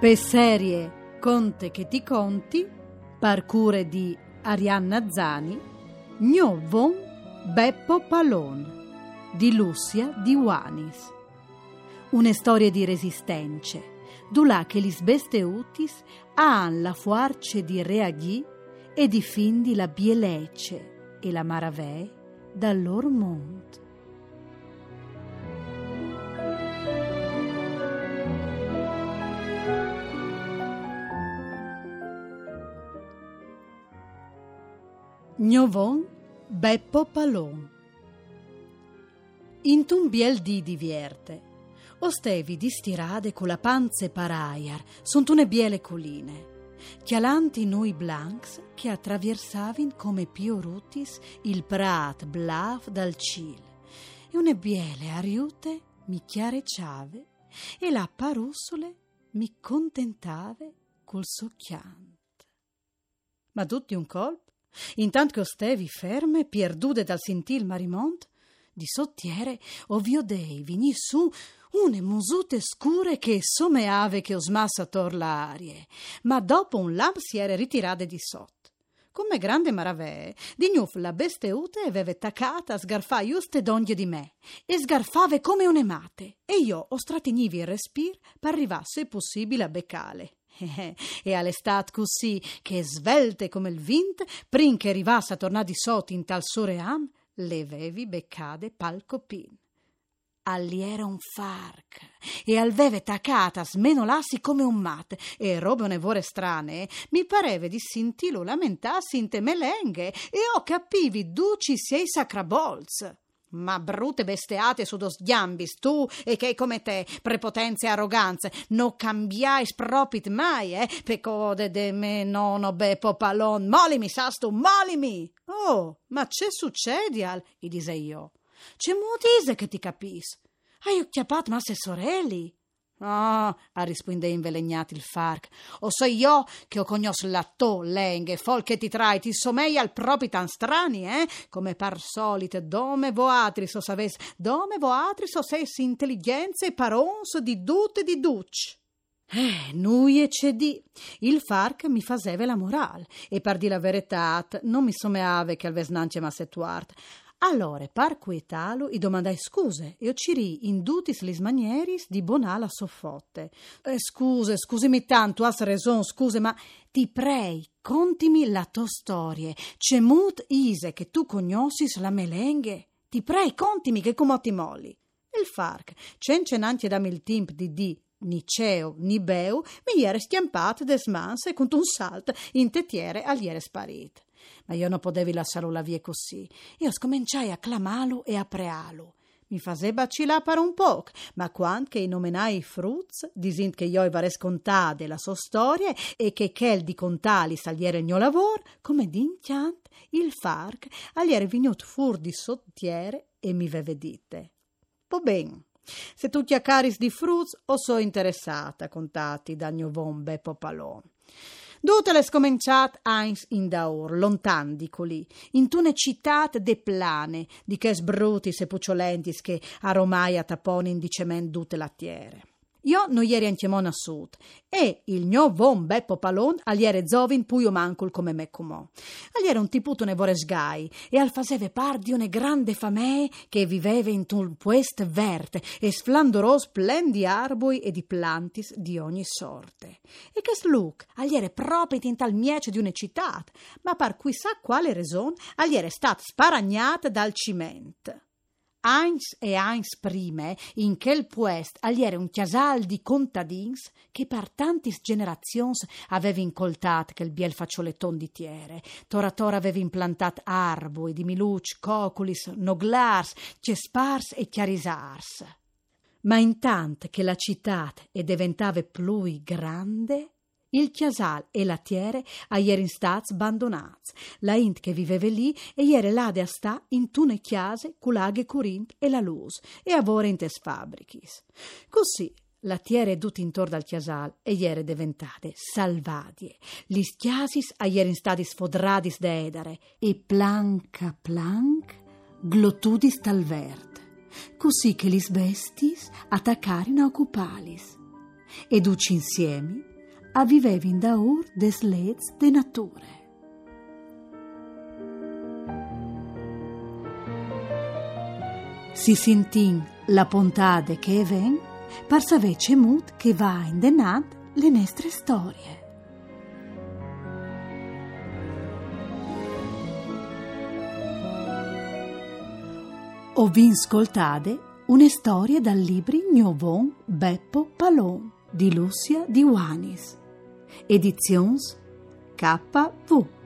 Per serie Conte che ti conti, parcure di Arianna Zani, Gnovon Beppo Palon, di Lucia di Wanis. Una storia di resistenze, dulà che lis beste utis han la fuarce di reagì e difindi la bielece e la maravè dal loro mondo. Gnovon Beppo Palon In un biel di divierte. Ostevi di stirade con la panze paraiar, sunt une biele colline. Chialanti noi blancs che attraversavin come piorutis il prat blav dal cil. E une biele ariute mi chiarecciave e la parussole mi contentave col socchiant. Ma tutti un colpo Intanto che ostevi ferme, perdute dal sentil marimont, di sottiere ovvio dei vini su une musute scure che someave che osmassa tor l'arie, ma dopo un lamp si era ritirate di sotto. Come grande maravè, di gnuf la besteute aveva taccata a sgarfare giuste d'onghie di me, e sgarfave come un'emate, e io ostratenivi il respir per arrivare, se possibile, a beccale. e all'estate così, che svelte come il vint, prin che arrivasse a tornare di sotto in tal soream, le vevi beccade palcopin. Alli era un farc e al veve taccata smenolassi come un mat e robe onevore strane mi pareve di sentilo lamentarsi in te melenghe e ho capivi duci sei sacrabolz. Ma brutte besteate su dos gambis, tu e che come te, prepotenze e arroganze, no cambiais propit mai, eh? Pecode de me nono beppo palon, molimi sastu, molimi! Oh, ma c'è succedi al, gli dise io. C'è muotise che ti capis. Hai occhiapat ma se sorelli? Ah, ha risponde invelegnati il Farc. O so io che ho cognos la to, lenghe, fol che ti trai, ti somei al propi tan strani, eh? Come par solite, dome voatris o saves, dome voatris o ses intelligenze e parons di dut e di duc. Eh, nui e cedi. Il Farc mi faseve la moral, e par di la veretat, non mi someave che al vesnance ma settuart. Allora, par quietalo, i domandai scuse, e ociri indutis lis manieris di bonala soffotte. Eh, scuse, scusimi tanto, has raison, scuse, ma ti prei, contimi la tua storia. C'è mut ise che tu cognosis la melenghe. Ti prei, contimi che comotti molli. Il farc, cencenanti dammi il timp di di ni ceo ni beu, mi iere stiampat des mans e con un salt in tetiere aliere sparit ma io non potevi lasciarlo la via così. Io scominciai a clamarlo e a prealo. Mi bacillare per un po', ma quando che nomenai i fruz, disint che io vare scontade la sua storia e che quel di contali saliere il mio lavoro, come d'inchiant il farc agliere vignut fur di sottiere e mi vevedite. Po ben, se tu ti accaris di fruz o so interessata, contati dal mio von Beppo Palò. Tutte le scominciat eins in daur, lontan di colì, in tune citat de plane, di che sbrutis e pucciolentis che a taponin di cement dute lattiere. Io non ieri anchiamon a sud e il mio von Beppo Palon aliere zovin puio mancul come me comò. Aliere un tiputo ne voresgai e al faseve par di une grande famee che viveve in un puest verte e sflandoros plen di arboi e di plantis di ogni sorte. E che sluc aliere proprio in tal miece di une citat, ma par chissà quale ragion aliere stat sparagnat dal ciment. Eins e eins prime, in quel puest, agliere un chiasal di contadins che per tantis generazions aveva incoltat quel biel faccioletton di tiere. Tora tora aveva implantat arboi di miluc, coculis, noglars, cespars e chiarisars. Ma intant che la citat è diventava più grande, il chiasal e la tiere a ieri in stats bandonats. La int che viveva lì e ieri lade a sta in tune chiase culaghe curint e la luz e avore in tes fabrichis. Così la tiere tut intorno al chiasal e ieri diventate salvadie. Li chiasis a ieri in stadis fodradis de edare e planca planc glotudis talvert. Così che lis bestis attaccarino a occupalis. Ed uci insieme a vivevin da ur des leds de nature. Si sentin la pontade che ven, par savece mut che va in denad le nostre storie. Ho vin scoltade una storia dal libro Gnovon Beppo Palon di Lucia Di Wanis. Editions KV.